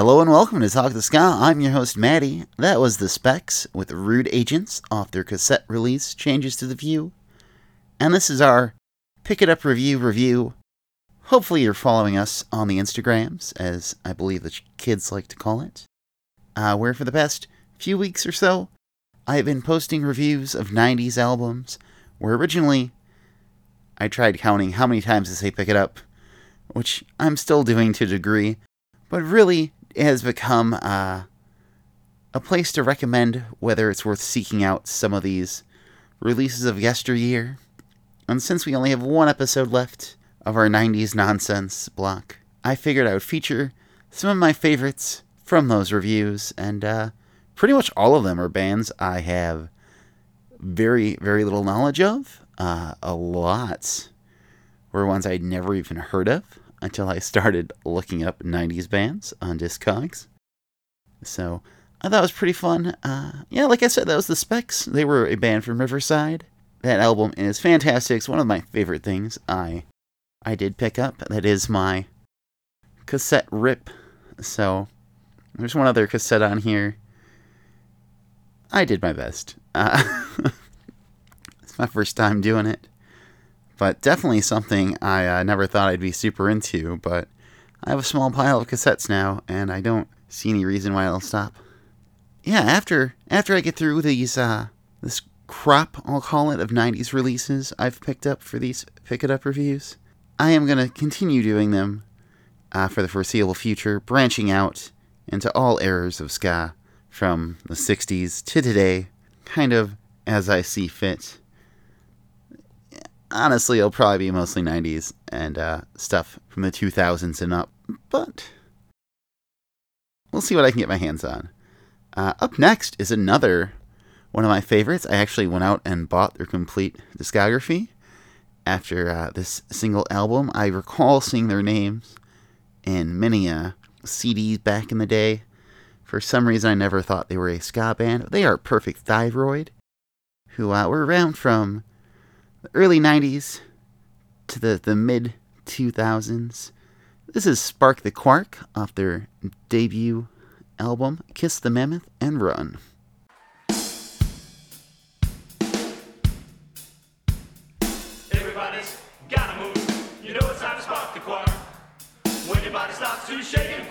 Hello and welcome to Talk the Ska. I'm your host, Maddie. That was the Specs with Rude Agents off their cassette release, Changes to the View. And this is our Pick It Up Review review. Hopefully, you're following us on the Instagrams, as I believe the kids like to call it, uh, where for the past few weeks or so, I have been posting reviews of 90s albums, where originally I tried counting how many times I say pick it up, which I'm still doing to a degree, but really has become uh, a place to recommend whether it's worth seeking out some of these releases of yesteryear. And since we only have one episode left of our 90s nonsense block, I figured I would feature some of my favorites from those reviews, and uh, pretty much all of them are bands I have very, very little knowledge of. Uh, a lot were ones I'd never even heard of until I started looking up 90s bands on Discogs. So I thought it was pretty fun. Uh, yeah, like I said, that was the Specs. They were a band from Riverside. That album is fantastic. It's one of my favorite things I I did pick up. That is my cassette rip. So there's one other cassette on here. I did my best. Uh, it's my first time doing it but definitely something I uh, never thought I'd be super into. But I have a small pile of cassettes now, and I don't see any reason why I'll stop. Yeah, after after I get through these uh, this crop, I'll call it, of '90s releases I've picked up for these pick it up reviews, I am gonna continue doing them uh, for the foreseeable future, branching out into all eras of ska from the '60s to today, kind of as I see fit honestly, it'll probably be mostly 90s and uh, stuff from the 2000s and up, but we'll see what I can get my hands on. Uh, up next is another one of my favorites. I actually went out and bought their complete discography after uh, this single album. I recall seeing their names in many uh, CDs back in the day. For some reason, I never thought they were a ska band. They are Perfect Thyroid, who uh, were around from early 90s to the, the mid 2000s. This is Spark the Quark off their debut album, Kiss the Mammoth and Run. Everybody's gotta move. You know it's time to spark the quark. When your body starts to shake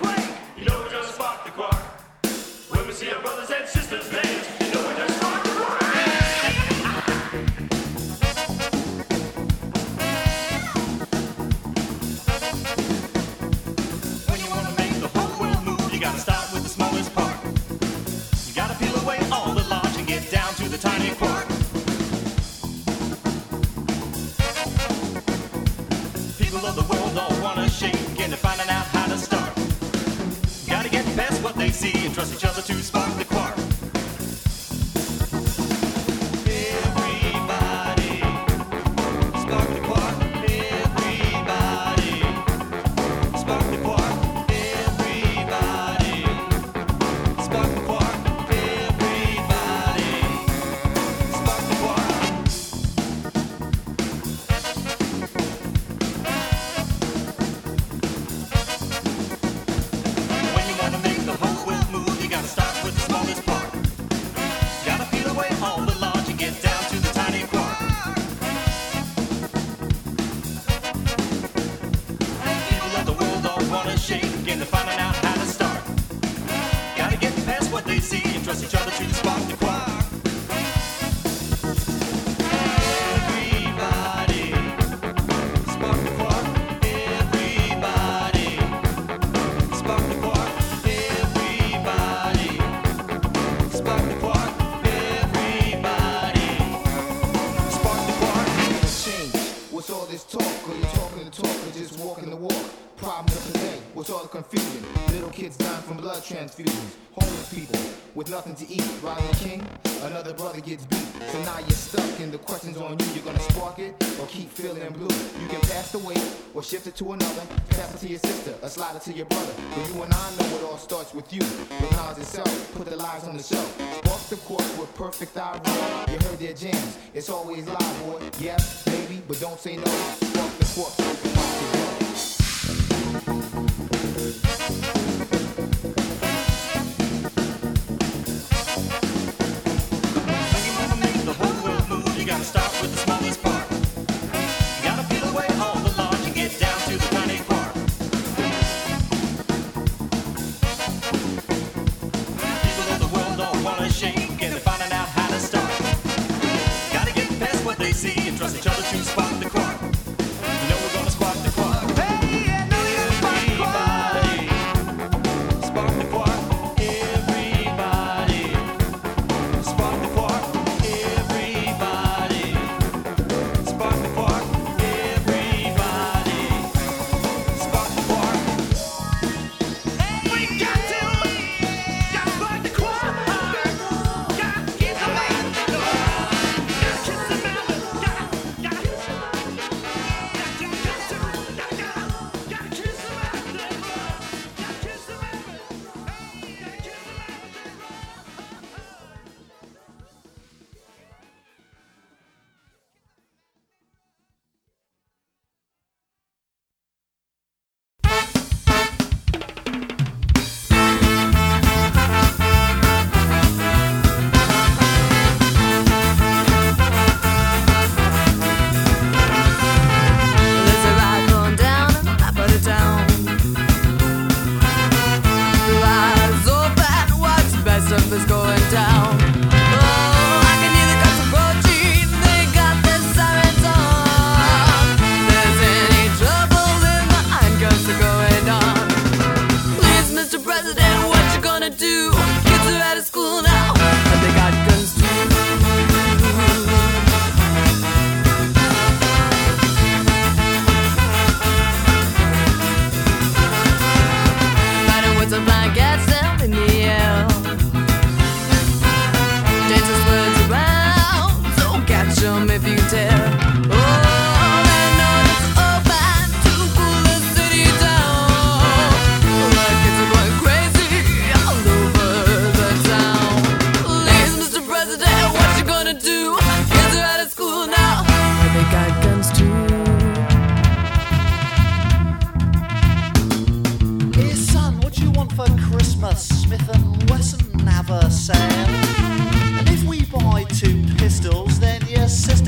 People of the world wanna shake they're out how to start. Gotta get past what they see and trust each other to spark the yes, maybe, but don't say no.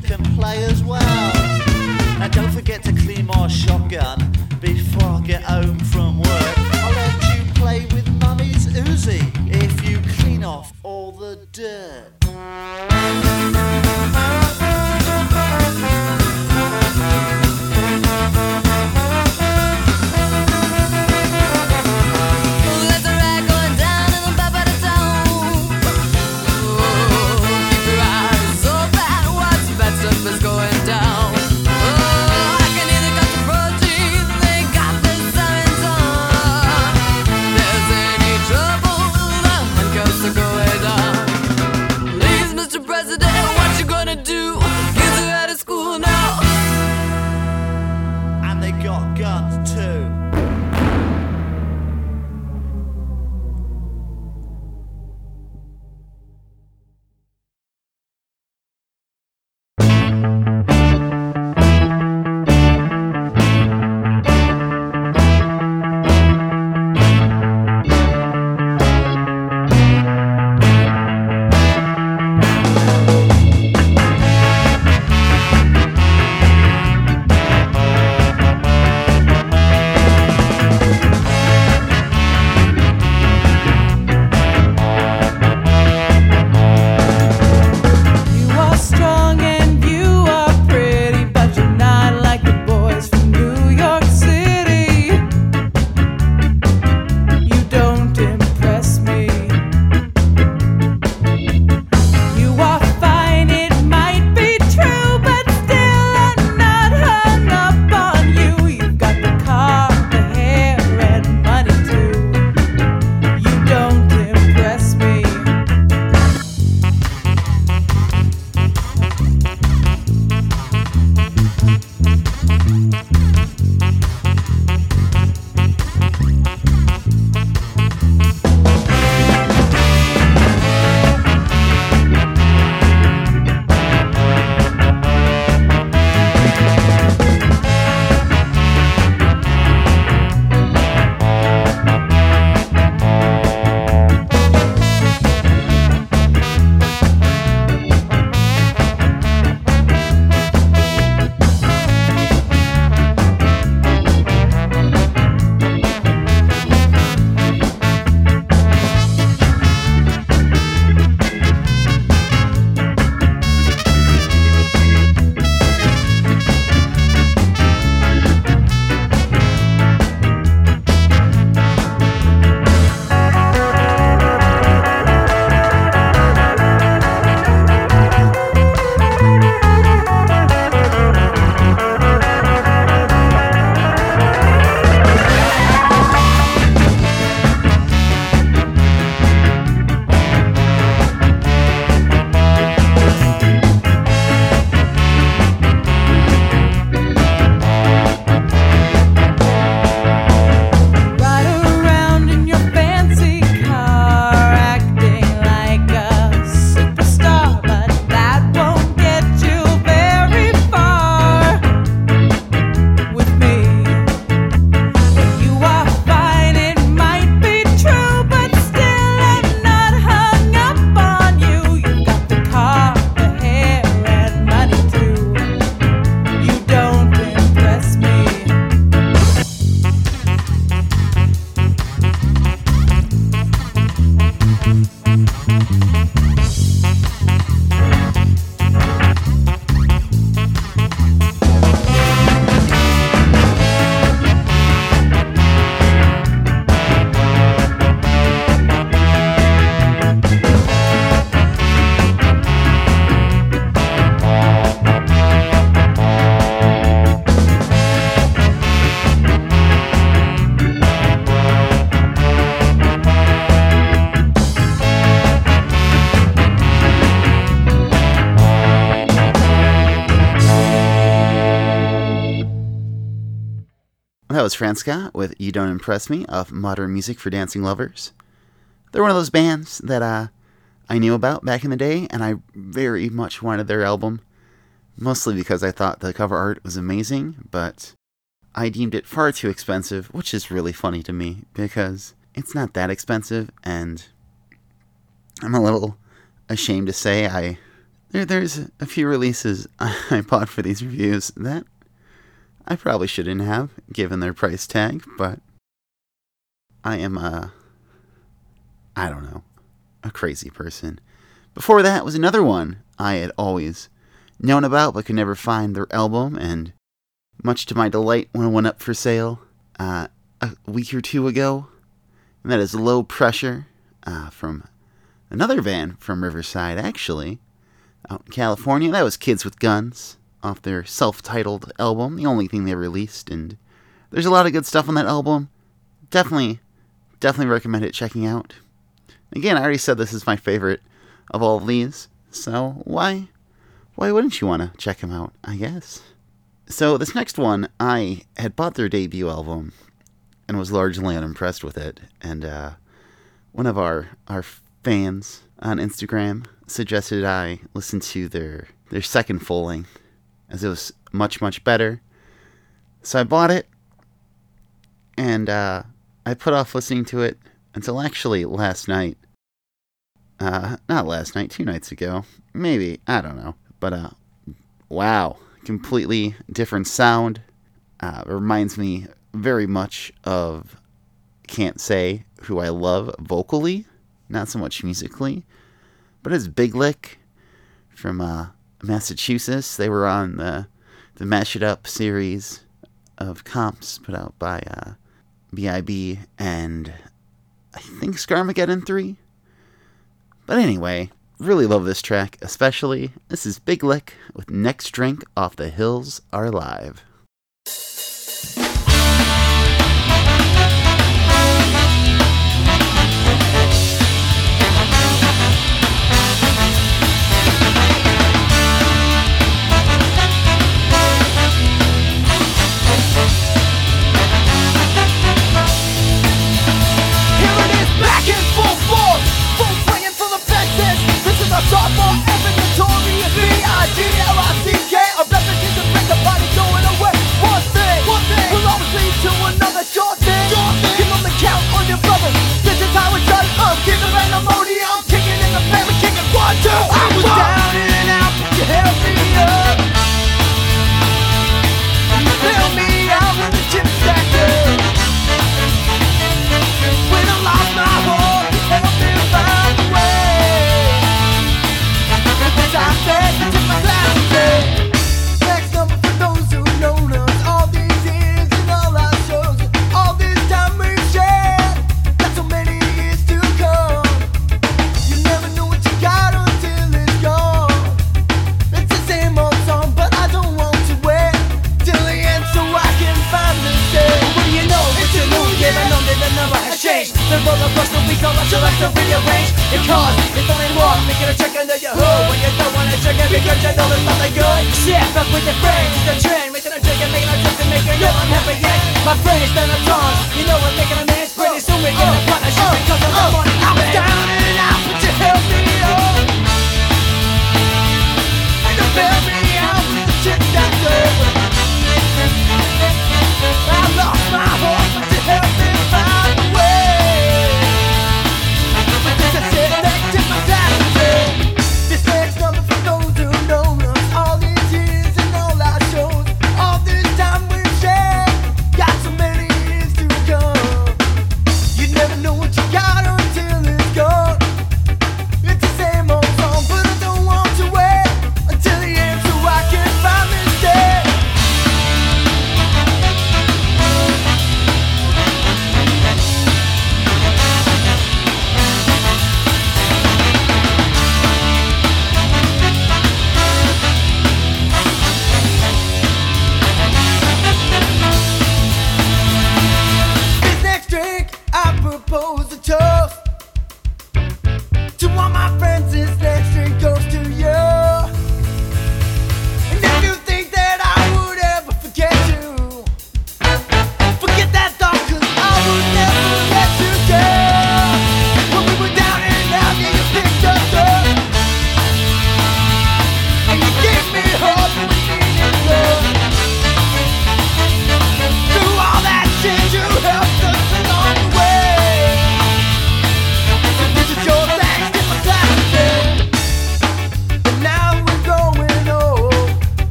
sister can play as well. Now don't forget to clean my shotgun before I get home from work. Was Fran with You Don't Impress Me off Modern Music for Dancing Lovers. They're one of those bands that uh, I knew about back in the day, and I very much wanted their album, mostly because I thought the cover art was amazing, but I deemed it far too expensive, which is really funny to me because it's not that expensive, and I'm a little ashamed to say I there, there's a few releases I bought for these reviews that I probably shouldn't have, given their price tag, but I am a, I don't know, a crazy person. Before that was another one I had always known about but could never find their album, and much to my delight when it went up for sale uh, a week or two ago, and that is Low Pressure uh, from another band from Riverside, actually, out in California. That was Kids with Guns off their self titled album, the only thing they released. And there's a lot of good stuff on that album. Definitely, definitely recommend it checking out. Again, I already said this is my favorite of all of these, so why, why wouldn't you want to check them out? I guess. So this next one, I had bought their debut album and was largely unimpressed with it. And uh, one of our our fans on Instagram suggested I listen to their their second full length, as it was much much better. So I bought it, and uh, I put off listening to it until actually last night. Uh, not last night, two nights ago, maybe I don't know, but uh, wow, completely different sound. Uh, reminds me very much of Can't Say, who I love vocally, not so much musically, but it's Big Lick from uh, Massachusetts. They were on the the Mash It Up series of comps put out by uh, BIB and I think Skarmageddon 3. But anyway, really love this track, especially. This is Big Lick with Next Drink Off the Hills Are Live. Is a sophomore inventory of the away. One thing, one thing will always lead to another short thing. Give the count on your brother. This is how it's done. I'm giving pandemonium.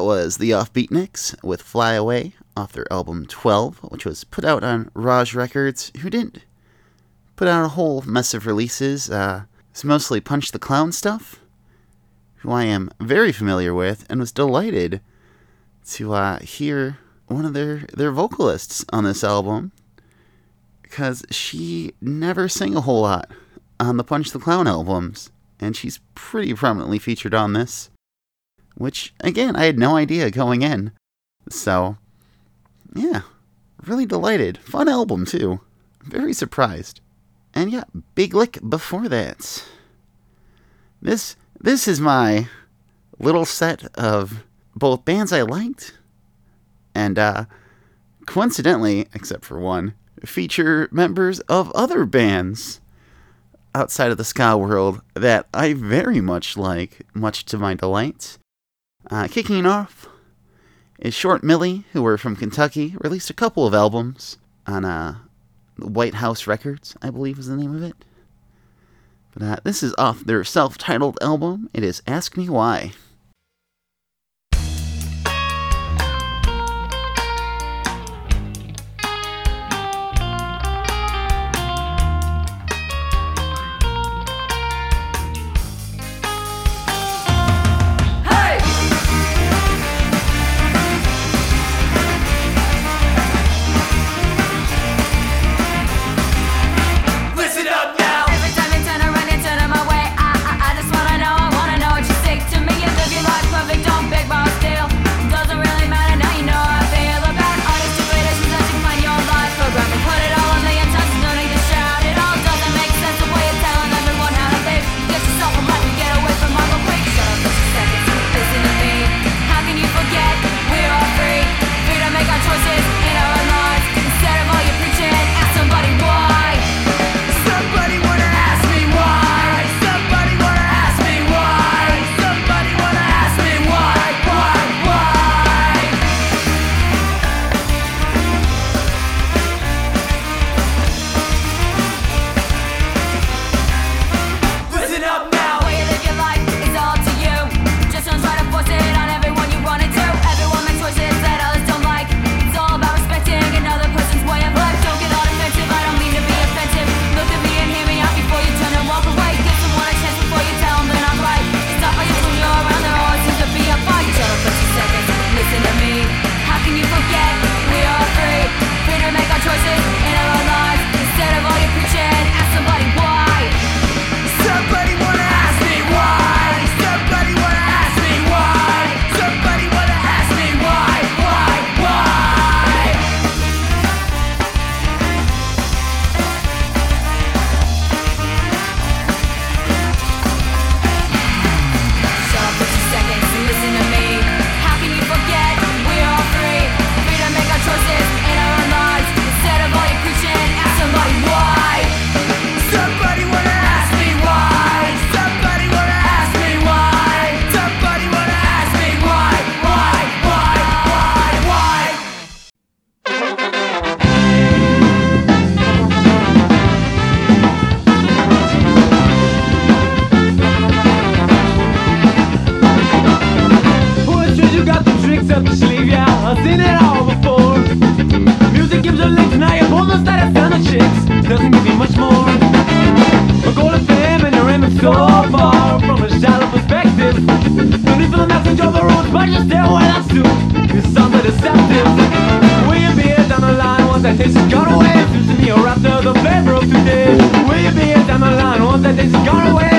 That was the Offbeat Offbeatniks with Fly Away off their album 12, which was put out on Raj Records, who didn't put out a whole mess of releases. Uh, it's mostly Punch the Clown stuff, who I am very familiar with and was delighted to uh, hear one of their, their vocalists on this album because she never sang a whole lot on the Punch the Clown albums, and she's pretty prominently featured on this, which, again, I had no idea going in. So, yeah, really delighted. Fun album, too. Very surprised. And yeah, Big Lick before that. This this is my little set of both bands I liked and uh coincidentally, except for one, feature members of other bands outside of the ska world that I very much like, much to my delight. Uh, kicking it off is Short Millie, who were from Kentucky, released a couple of albums on uh, White House Records, I believe is the name of it. But uh, this is off their self titled album. It is Ask Me Why. Sleeve, yeah. I've seen it all before. Music gives you licks, now on the status and the chicks. Doesn't give you much more. A golden fame and you're aiming so far from a shallow perspective. Don't need for the message of the roads, but you stay away, that's too. You sound so deceptive. Will you be here down the line once that taste is gone away? To me you're after the flavor of today. Will you be here down the line once that taste is gone away?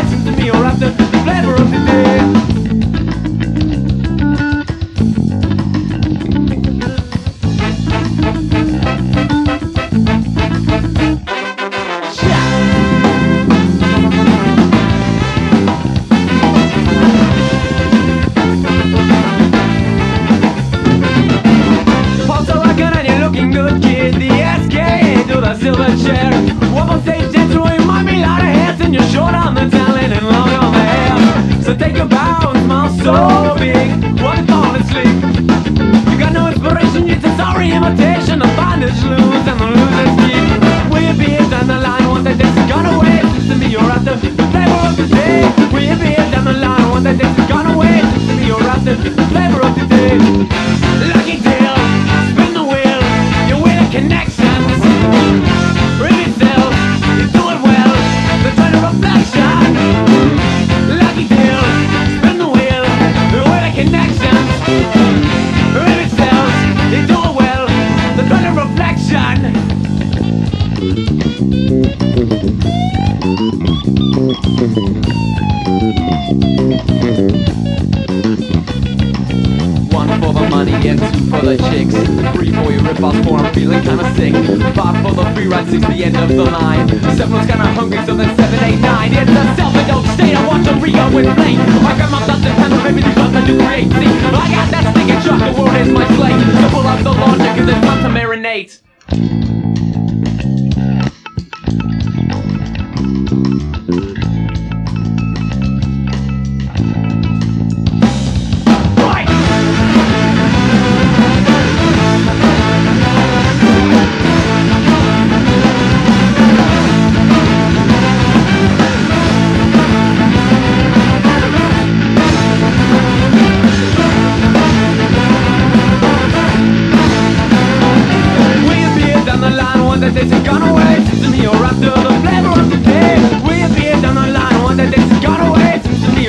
Line one that takes a gun away the flavor of the day. We appear down the line? One gun away.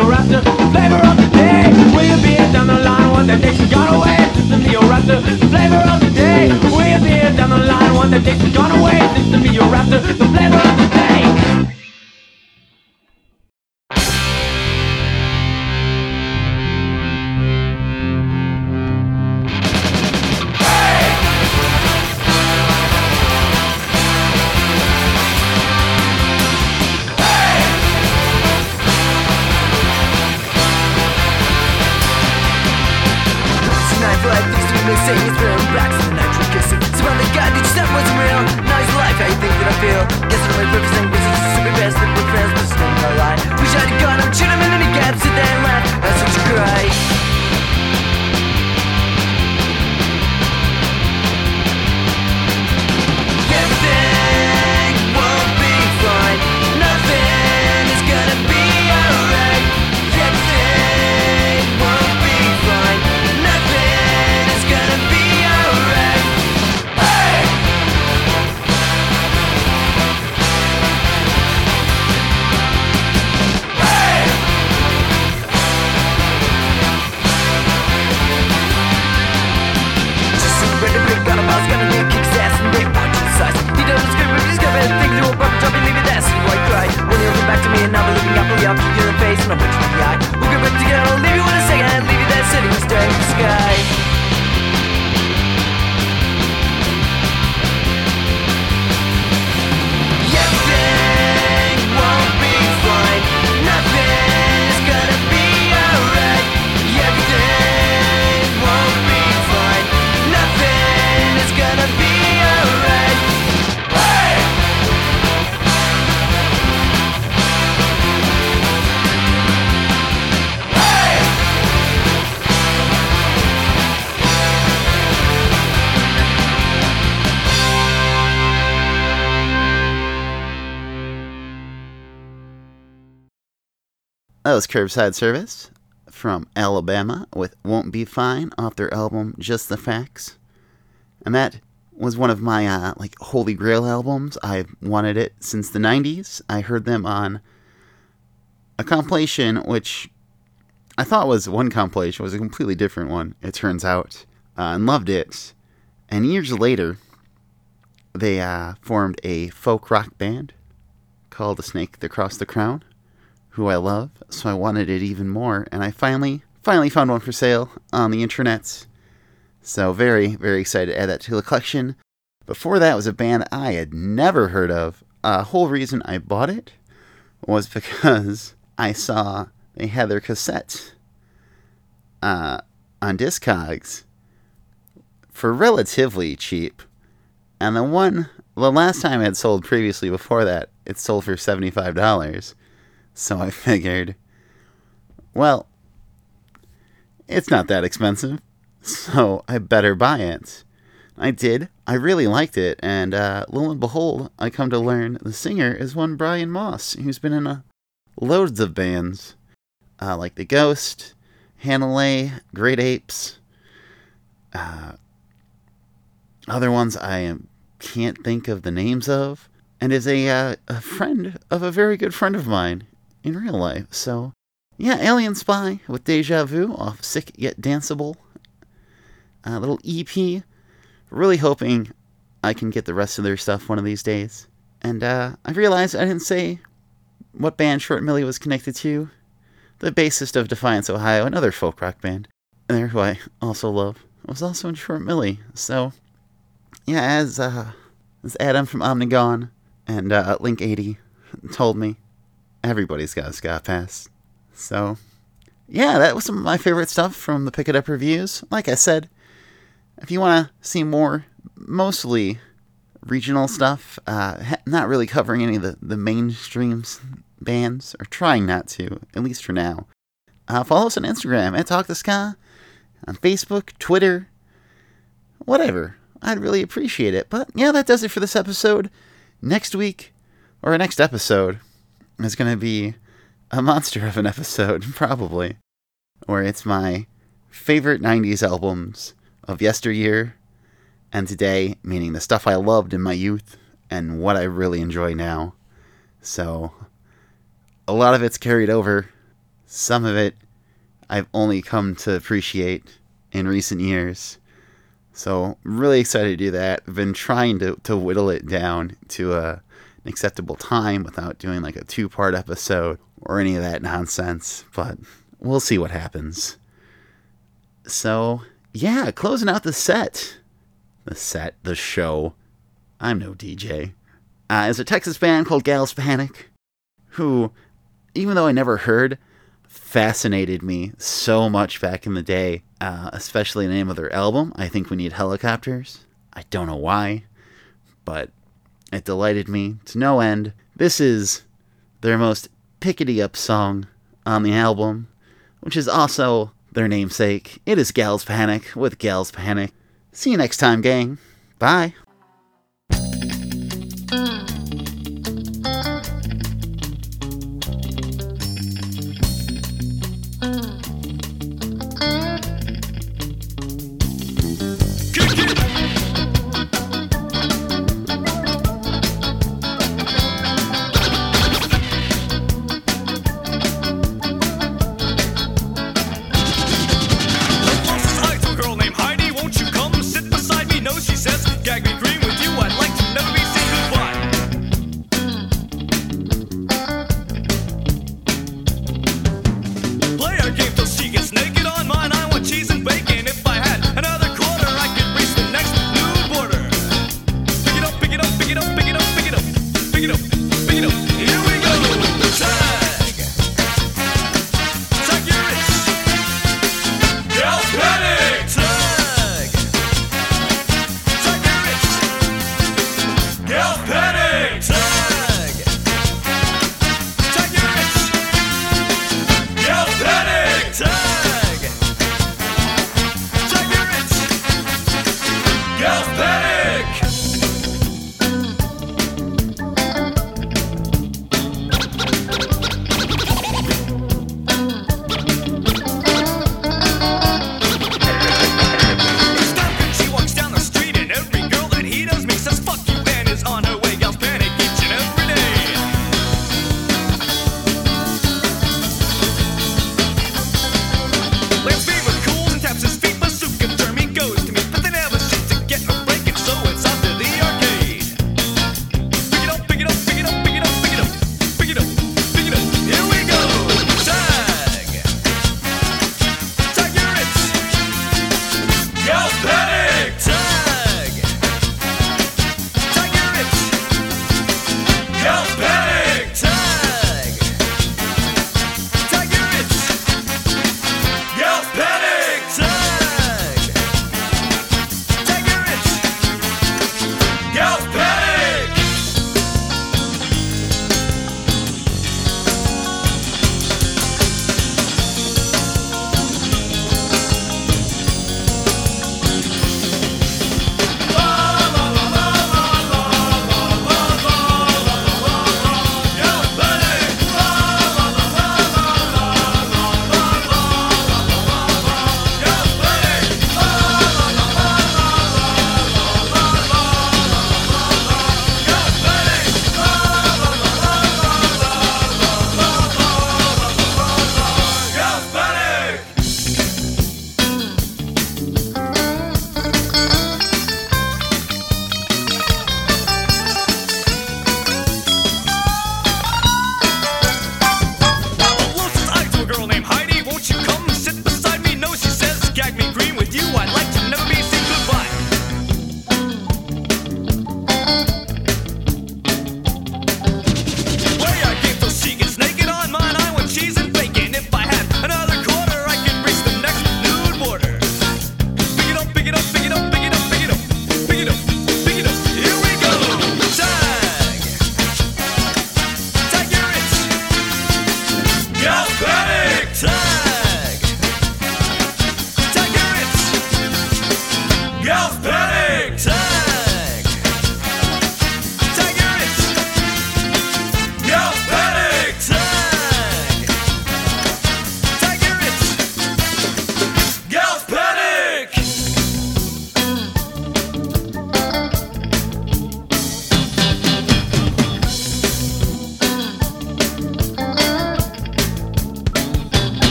After the flavor of the day. Appear down the line? One that takes a gun away. To after the flavor of the day. We appear down the line? One that takes a gun away after the That was Curbside Service from Alabama with Won't Be Fine off their album Just the Facts. And that was one of my uh, like holy grail albums. I've wanted it since the 90s. I heard them on a compilation which I thought was one compilation, was a completely different one, it turns out, uh, and loved it. And years later, they uh, formed a folk rock band called The Snake That Crossed the Crown who I love, so I wanted it even more, and I finally finally found one for sale on the internet. So very very excited to add that to the collection. Before that was a band I had never heard of. A whole reason I bought it was because I saw they had their cassette uh, on Discogs for relatively cheap, and the one the last time it sold previously before that it sold for seventy five dollars. So I figured, well, it's not that expensive, so I better buy it. I did. I really liked it, and uh, lo and behold, I come to learn the singer is one Brian Moss, who's been in a, loads of bands, uh, like The Ghost, Hanalei, Great Apes, uh, other ones I can't think of the names of, and is a, uh, a friend of a very good friend of mine in real life. So, yeah, Alien Spy with Deja Vu off Sick Yet Danceable. A little EP. Really hoping I can get the rest of their stuff one of these days. And uh, I realized I didn't say what band Short Millie was connected to. The bassist of Defiance, Ohio, another folk rock band. There, who I also love. was also in Short Millie. So, yeah, as uh, as Adam from Omnigone and uh, Link 80 told me, everybody's got a ska pass. So, yeah, that was some of my favorite stuff from the Pick It Up reviews. Like I said, if you want to see more, mostly regional stuff, uh, not really covering any of the, the mainstream bands, or trying not to, at least for now, uh, follow us on Instagram at Talk the Ska, on Facebook, Twitter, whatever. I'd really appreciate it. But yeah, that does it for this episode. Next week, or next episode, is going to be a monster of an episode, probably, where it's my favorite 90s albums of yesteryear and today, meaning the stuff I loved in my youth and what I really enjoy now. So, a lot of it's carried over. Some of it I've only come to appreciate in recent years. So, really excited to do that. Been trying to, to whittle it down to a, an acceptable time without doing like a two part episode or any of that nonsense, but we'll see what happens. So, yeah, closing out the set. The set, the show. I'm no DJ. Uh, is a Texas band called Gals Panic, who, even though I never heard, fascinated me so much back in the day, uh, especially the name of their album, I Think We Need Helicopters. I don't know why, but it delighted me to no end. This is their most pickety up song on the album, which is also their namesake. It is Gals Panic with Gals Panic. See you next time, gang. Bye.